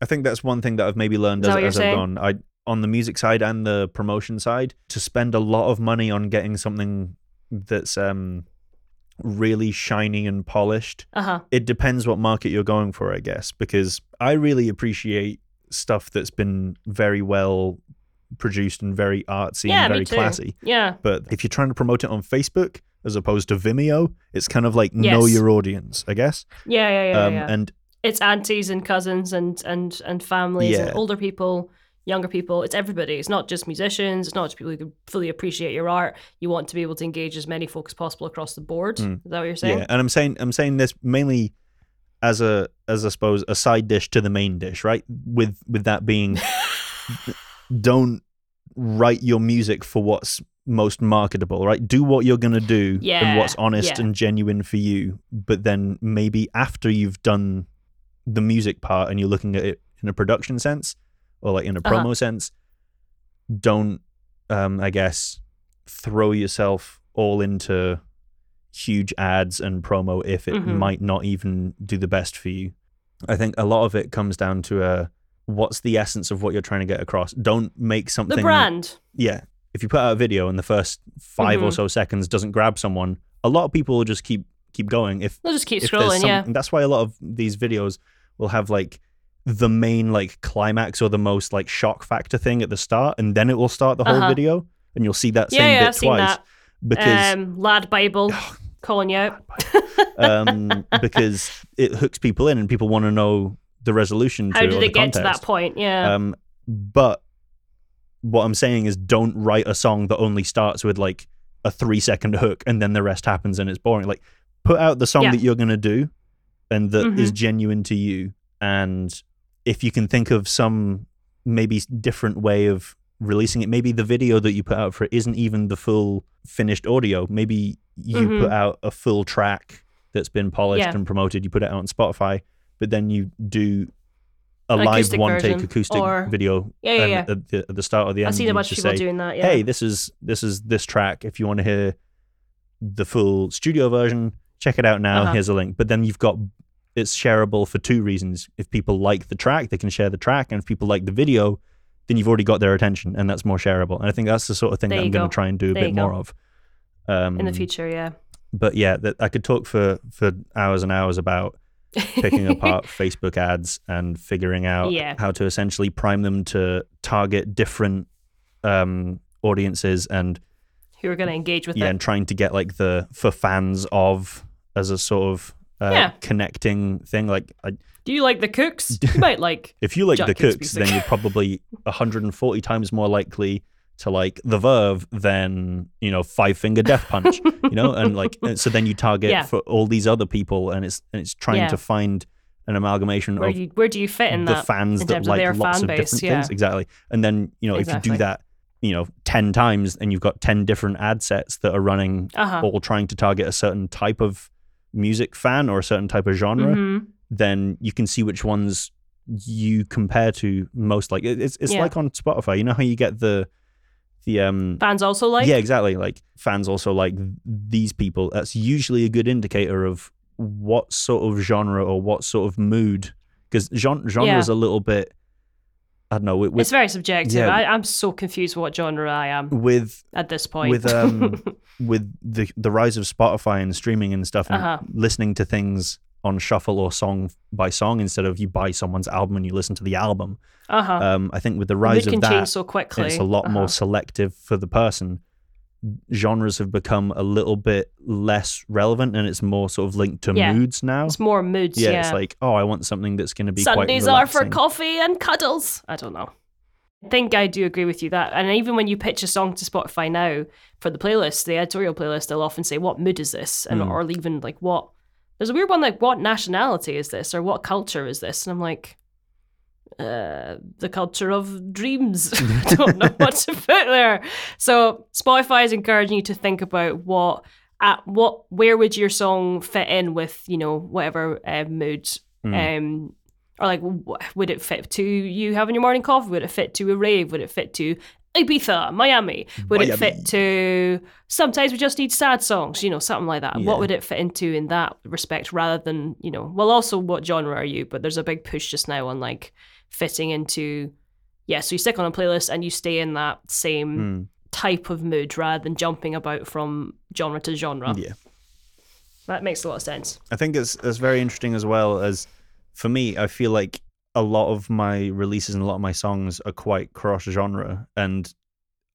I think that's one thing that I've maybe learned as, as I've gone. I on the music side and the promotion side to spend a lot of money on getting something that's um really shiny and polished. uh huh, It depends what market you're going for, I guess, because I really appreciate stuff that's been very well produced and very artsy yeah, and very classy. Yeah, But if you're trying to promote it on Facebook as opposed to Vimeo, it's kind of like know your audience, I guess. yeah, yeah, yeah. um, yeah. And it's aunties and cousins and and and families and older people younger people it's everybody it's not just musicians it's not just people who can fully appreciate your art you want to be able to engage as many folks as possible across the board Mm. is that what you're saying Yeah, and I'm saying I'm saying this mainly as a as I suppose a side dish to the main dish, right? With with that being, don't write your music for what's most marketable, right? Do what you're gonna do Yeah, and what's honest yeah. and genuine for you. But then maybe after you've done the music part and you're looking at it in a production sense or like in a Uh-huh. promo sense, don't um I guess throw yourself all into huge ads and promo if it Mhm. might not even do the best for you. I think a lot of it comes down to uh what's the essence of what you're trying to get across. Don't make something the brand yeah. If you put out a video and the first 5 or Mhm. so seconds doesn't grab someone, a lot of people will just keep keep going. If they'll just keep scrolling some- yeah and that's why a lot of these videos will have like the main like climax or the most like shock factor thing at the start, and then it will start the whole Uh-huh. video, and you'll see that same yeah bit i've twice because um LADbible calling you out um, because it hooks people in and people want to know the resolution to how did it get to that point yeah Um, but what I'm saying is, don't write a song that only starts with like a three second hook and then the rest happens and it's boring. Like, put out the song Yeah. that you're gonna do and that is Mhm. genuine to you. And if you can think of some maybe different way of releasing it, maybe the video that you put out for it isn't even the full finished audio. Maybe you Mhm. put out a full track that's been polished Yeah. and promoted. You put it out on Spotify, but then you do a An live one take acoustic or- video Yeah, yeah, yeah. At, the, at the start or the end. i've seen a bunch of people say, doing that yeah Hey, this is this is this track. If you want to hear the full studio version, check it out now. Uh-huh. Here's a link. But then you've got it's shareable for two reasons. If people like the track, they can share the track, and if people like the video, then you've already got their attention, and that's more shareable. And I think that's the sort of thing There that I'm going to try and do a There bit more of. Um, in the future yeah but yeah, that I could talk for for hours and hours about picking apart Facebook ads and figuring out Yeah. how to essentially prime them to target different um, audiences and who are going to engage with yeah, it and trying to get like the for fans of as a sort of uh, Yeah. connecting thing. Like, I, do you like the Kooks you might like if you like Jack the Kooks then you're probably 140 times more likely to like the Verve than you know Five Finger Death Punch. you know, and like so then you target Yeah. for all these other people, and it's and it's trying Yeah. to find an amalgamation where of you where do you fit in the that fans in that of like their lots fan of base, different yeah. things. Exactly. And then, you know, if you do that, you know, 10 times and you've got 10 different ad sets that are running uh-huh all trying to target a certain type of music fan or a certain type of genre, Mhm. then you can see which ones you compare to most like it's it's Yeah. like on Spotify. You know how you get the the um fans also like yeah, exactly. Like fans also like these people. That's usually a good indicator of what sort of genre or what sort of mood. Because genre, genre Yeah. is a little bit. I don't know. With it's very subjective yeah. I, i'm so confused what genre i am with at this point with um with the the rise of Spotify and streaming and stuff, and Uh-huh. listening to things on shuffle or song by song instead of you buy someone's album and you listen to the album. uh-huh Um, I think with the rise of that, so quickly it's a lot more Uh-huh. selective for the person. Genres have become a little bit less relevant, and it's more sort of linked to Yeah. moods now. it's more moods yeah, yeah, it's like, oh, I want something that's going to be sundays are for coffee and cuddles i don't know I think I do agree with you that, and even when you pitch a song to Spotify now for the playlist, the editorial playlist, they'll often say, "What mood is this?" and Mm. or even like, "What?" There's a weird one like, "What nationality is this?" or "What culture is this?" and I'm like, uh, "The culture of dreams." I don't know what to put there. So Spotify is encouraging you to think about what at what where would your song fit in with you know whatever uh, mood Mm. um or like would it fit to you having your morning coffee would it fit to a rave would it fit to Ibiza, Miami? Would it fit to sometimes we just need sad songs, you know, something like that? Yeah. What would it fit into in that respect rather than, you know, well, also what genre are you? But there's a big push just now on like fitting into, yeah, so you stick on a playlist and you stay in that same Mm, type of mood rather than jumping about from genre to genre. yeah. That makes a lot of sense. I think it's it's very interesting as well as for me, I feel like a lot of my releases and a lot of my songs are quite cross genre and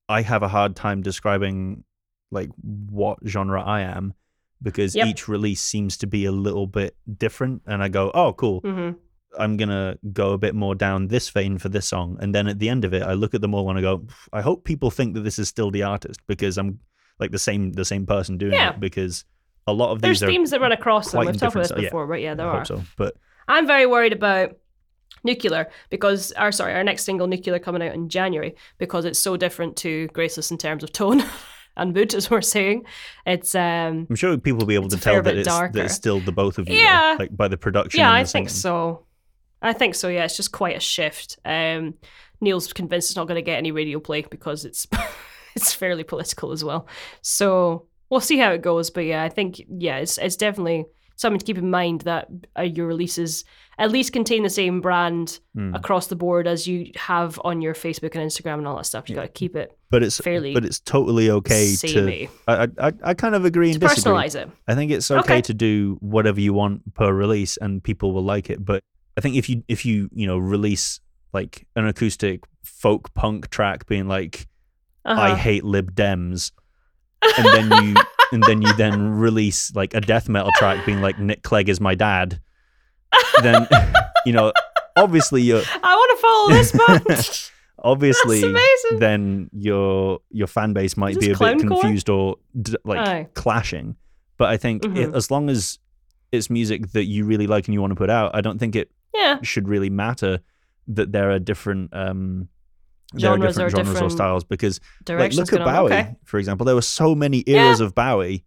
I have a hard time describing like what genre I am because Yep. each release seems to be a little bit different and I go, "Oh, cool. hmm I'm going to go a bit more down this vein for this song." And then at the end of it, I look at them all and I go, "I hope people think that this is still the artist because I'm like the same the same person doing Yeah. it because a lot of There's these are There's themes that run across them. We've talked about this styles. Yeah. before, but yeah, there I are. so. But I'm very worried about Nuclear because our sorry, our next single Nuclear coming out in January because it's so different to Graceless in terms of tone and mood, as we're saying. It's um I'm sure people will be able to tell that it's, that it's still the both of you. though, Yeah. like by the production. yeah, I think so. I think so. Yeah, it's just quite a shift. Um, Neil's convinced it's not going to get any radio play because it's it's fairly political as well. So we'll see how it goes. But yeah, I think yeah, it's it's definitely something to keep in mind that uh, your releases at least contain the same brand Mm. across the board as you have on your Facebook and Instagram and all that stuff. You got to keep it But it's fairly but it's totally okay to. I, I I kind of agree and disagree. personalize it. I think it's okay, Okay. to do whatever you want per release, and people will like it. But I think if you if you you know release like an acoustic folk punk track, being like Uh-huh. I hate Lib Dems, and then you and then you then release like a death metal track, being like Nick Clegg is my dad, then you know obviously you're I want to follow this bunch. obviously then your your fan base might Is be a bit confused or d- like Aye. clashing but i think i- Mhm. as long as it's music that you really like and you want to put out i don't think it yeah. should really matter that there are different um there are Genres different or genres or styles because like look at bowie. Okay. for example there were so many eras of bowie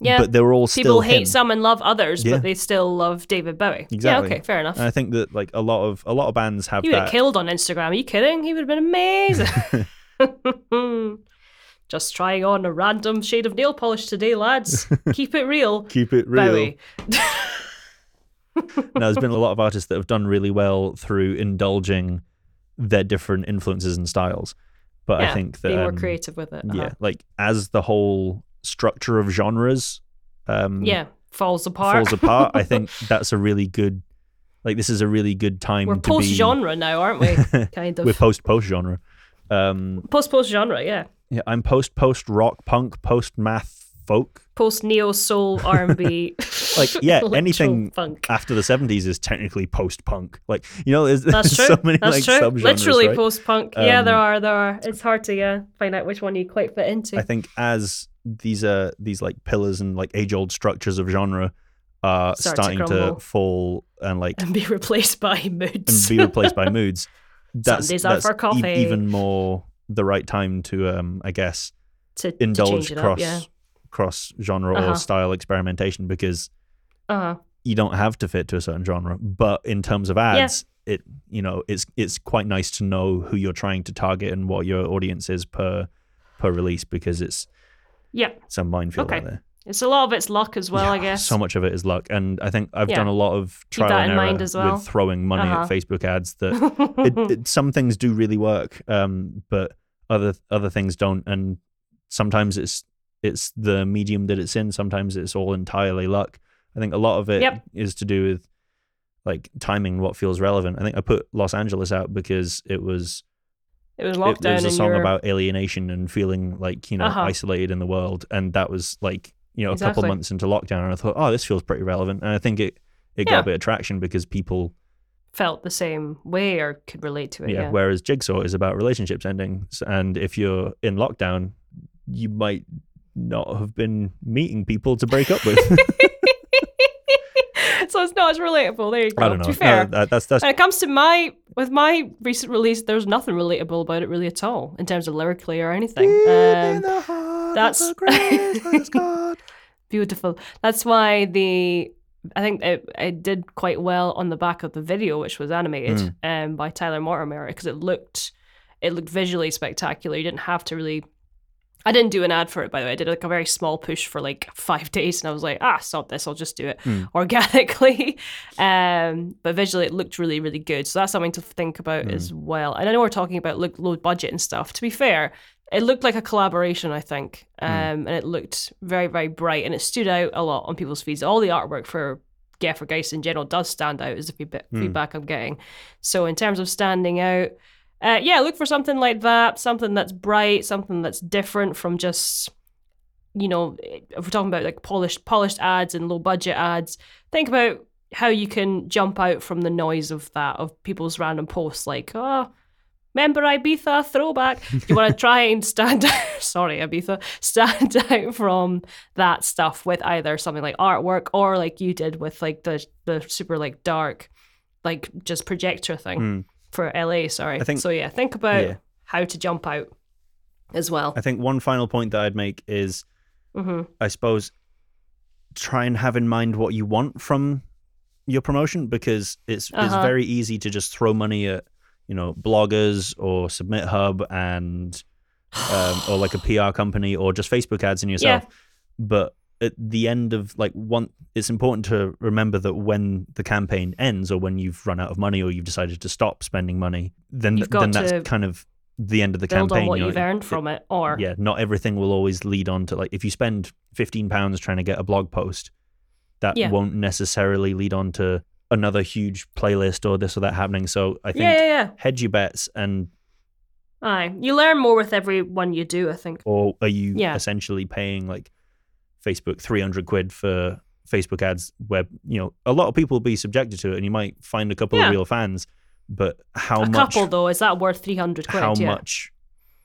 Yeah. but they were all still. People hate him. some and love others, Yeah. but they still love David Bowie. Exactly. Yeah, okay, fair enough. and i think that like a lot of a lot of bands have he would that have killed on Instagram. Are you kidding? He would have been amazing. Just trying on a random shade of nail polish today, lads. Keep it real. keep it real Bowie. now, there's been a lot of artists that have done really well through indulging their different influences and styles. But yeah, I think that be more um, creative with it. yeah, uh-huh. like as the whole structure of genres um, yeah, falls apart. falls apart, I think that's a really good. Like this is a really good time We're to post be. genre now, aren't we? kind of We're post post genre. Um, post post genre. Yeah, yeah, I'm post post rock punk post math folk. post neo soul R and B. Like yeah, anything funk. after the 70s is technically post punk. Like you know, there's, That's there's true. so many That's like true. subgenres. Literally right? post punk. yeah, there Um, are. There are. It's hard to yeah find out which one you quite fit into. I think as these are these like pillars and like age old structures of genre are Start starting to, crumble. fall and like and be replaced by moods and be replaced by moods, that's, Sundays that's for e- even more the right time to um I guess to, to indulge it cross up. Yeah. Cross genre Uh-huh. or style experimentation because Uh-huh. you don't have to fit to a certain genre. But in terms of ads, it you know it's it's quite nice to know who you're trying to target and what your audience is per per release because it's Yeah. it's a minefield Okay. out there. It's a lot of it's luck as well, I guess. So much of it is luck, and I think I've Yeah. done a lot of trial and error well. with throwing money Uh-huh. at Facebook ads. That it, it, some things do really work, um, but other other things don't, and sometimes it's it's the medium that it's in. Sometimes it's all entirely luck. I think a lot of it is Yep. to do with like timing what feels relevant. I think I put Los Angeles out because it was it was it, lockdown it was a song you're about alienation and feeling like you know Uh-huh. isolated in the world, and that was like you know a couple Exactly. months into lockdown, and I thought, oh, this feels pretty relevant, and I think it it got a bit of traction because people, felt the same way or could relate to it. yeah, Yeah. Whereas Jigsaw is about relationships ending, and if you're in lockdown, you might not have been meeting people to break up with. so it's not as relatable. There you go. I don't know. To be fair. No, that, that's that's when it comes to my with my recent release, there's nothing relatable about it really at all in terms of lyrically or anything. Um, that's- beautiful. That's why the I think it, it did quite well on the back of the video, which was animated Mm. um, by Tyler Mortimer, because it looked It looked visually spectacular. You didn't have to really. I didn't do an ad for it, by the way. I did like a very small push for like five days, and I was like, ah, stop this. I'll just do it organically. Um, but visually, it looked really, really good. So that's something to think about as well. And I know we're talking about look, low budget and stuff. To be fair, it looked like a collaboration, I think, um, and it looked very, very bright, and it stood out a lot on people's feeds. All the artwork for Geffer Geist in general does stand out, is the feedback, feedback I'm getting. So in terms of standing out, uh, yeah, look for something like that, something that's bright, something that's different from just, you know, if we're talking about like polished, polished ads and low budget ads. Think about how you can jump out from the noise of that of people's random posts, like, oh, remember Ibiza throwback. You want to try and stand out, sorry, Ibiza, stand out from that stuff with either something like artwork or like you did with like the the super like dark, like just projector thing Mm. For LA. Sorry. I think- so. Yeah, think about Yeah. how to jump out as well. I think one final point that I'd make is, hmm I suppose, try and have in mind what you want from your promotion because it's it's Uh-huh. very easy to just throw money at you know bloggers or SubmitHub and um, or like a PR company or just Facebook ads in yourself. But at the end of like one, it's important to remember that when the campaign ends or when you've run out of money or you've decided to stop spending money, then then that's kind of the end of the Build campaign. on what you know, it- earned from it, or yeah, not everything will always lead on to like if you spend fifteen pounds trying to get a blog post, that Yeah. won't necessarily lead on to another huge playlist or this or that happening. So I think yeah, yeah, yeah. hedge your bets and Aye, you learn more with every one you do. I think. or are you Yeah. essentially paying like Facebook three hundred quid for Facebook ads where you know a lot of people will be subjected to it and you might find a couple Yeah. of real fans, but how a much couple though, is that worth three hundred quid? how yeah. much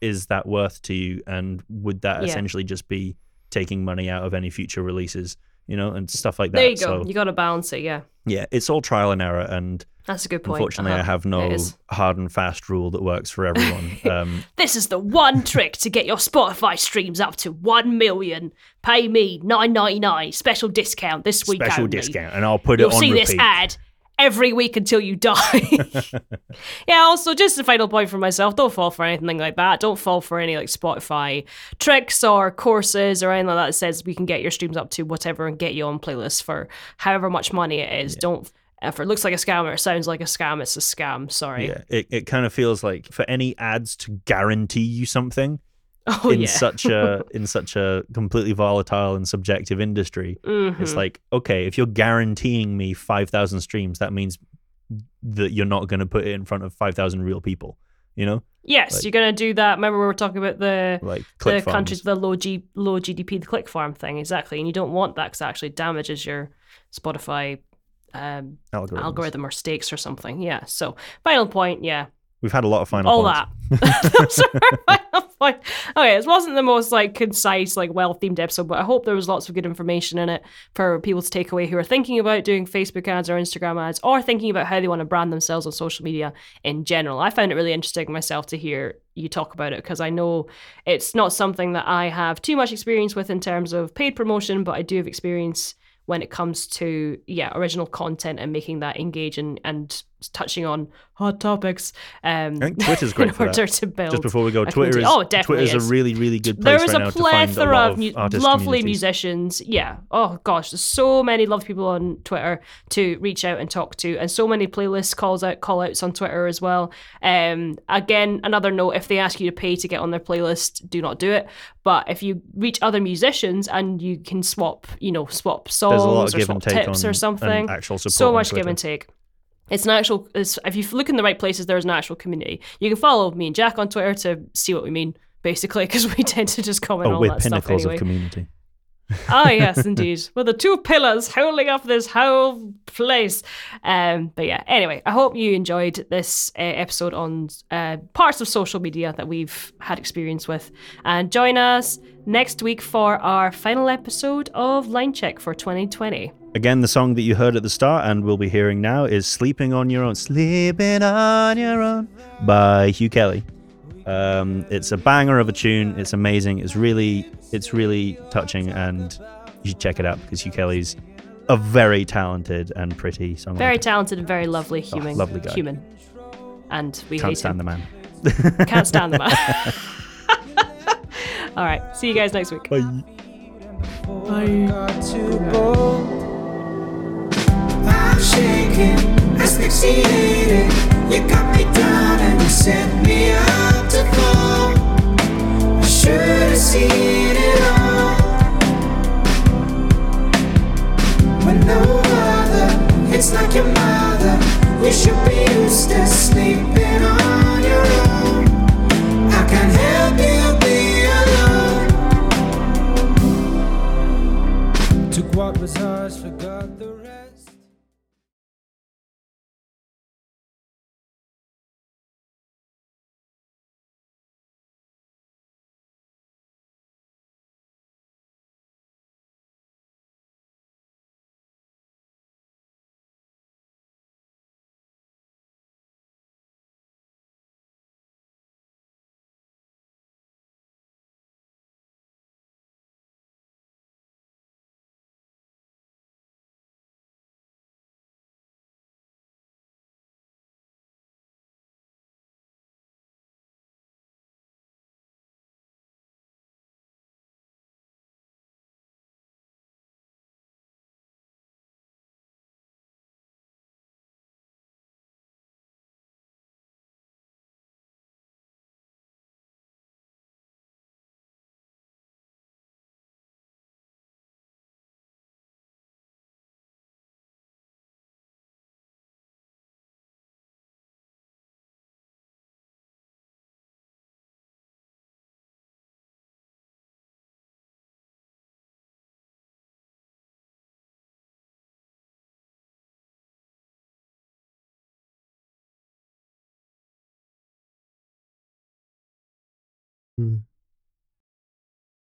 is that worth to you and would that Yeah. essentially just be taking money out of any future releases you know and stuff like that There you go. so You got to balance it. Yeah, yeah it's all trial and error and that's a good point. unfortunately i Uh-huh. have no hard and fast rule that works for everyone um This is the one trick to get your Spotify streams up to one million. Pay me nine ninety nine special discount this week. special only. discount and i'll put You'll it on see repeat this ad every week until you die. yeah. Also, just a final point for myself: don't fall for anything like that. Don't fall for any like Spotify tricks or courses or anything like that that says we can get your streams up to whatever and get you on playlists for however much money it is. Don't. It looks like a scam or it sounds like a scam, it's a scam. Sorry. yeah it, it kind of feels like for any ads to guarantee you something Oh in yeah. such a in such a completely volatile and subjective industry Mhm. It's like, okay, if you're guaranteeing me 5,000 streams, that means that you're not going to put it in front of 5,000 real people, you know? Yes, like- you're gonna do that. Remember we were talking about the Like the farms. countries with the low G low GDP, the click farm thing, exactly. And you don't want that because it actually damages your Spotify um, algorithms. algorithm or stakes or something. Yeah. So final point, yeah, We've had a lot of final all points. that. Those are final point. Okay, it wasn't the most like concise, like well themed episode, but I hope there was lots of good information in it for people to take away who are thinking about doing Facebook ads or Instagram ads or thinking about how they want to brand themselves on social media in general. I found it really interesting myself to hear you talk about it because I know it's not something that I have too much experience with in terms of paid promotion, but I do have experience when it comes to yeah original content and making that engage and, and touching on hot topics. Um, I think Twitter's great in for that. to build. Just before we go, Twitter is, Oh, it definitely Twitter's is. a really, really good place there is right a now to find a plethora of, mu- lovely musicians. Yeah. Oh gosh, there's so many lovely people on Twitter to reach out and talk to, and so many playlists calls out call outs on Twitter as well. Um, again, another note: if they ask you to pay to get on their playlist, do not do it. But if you reach other musicians and you can swap, you know, swap songs a lot of or swap tips on or something, actual support so much give and take. It's an actual. It's, if you look in the right places, there's an actual community. You can follow me and Jack on Twitter to see what we mean, basically, because we tend to just comment Oh, on we're that stuff pinnacles anyway. of community. ah, yes, indeed. We're the two pillars holding up this whole place. Um, but yeah, anyway, I hope you enjoyed this uh, episode on uh, parts of social media that we've had experience with. And join us next week for our final episode of Line Check for 2020. Again, the song that you heard at the start and we'll be hearing now is Sleeping on Your Own. Sleeping on Your Own by Hugh Kelly. Um, it's a banger of a tune. It's amazing. It's really, it's really touching, and you should check it out because Hugh Kelly's a very talented and pretty songwriter. Very talented and very lovely human. Oh, lovely guy. Human. And we Can't hate stand him. the man. Can't stand them. All right. See you guys next week. Bye. got too bold. I'm shaking, asphyxiated. You got me down and you set me up to fall. I should have seen it all. When no other hits like your mother, you should be Mm.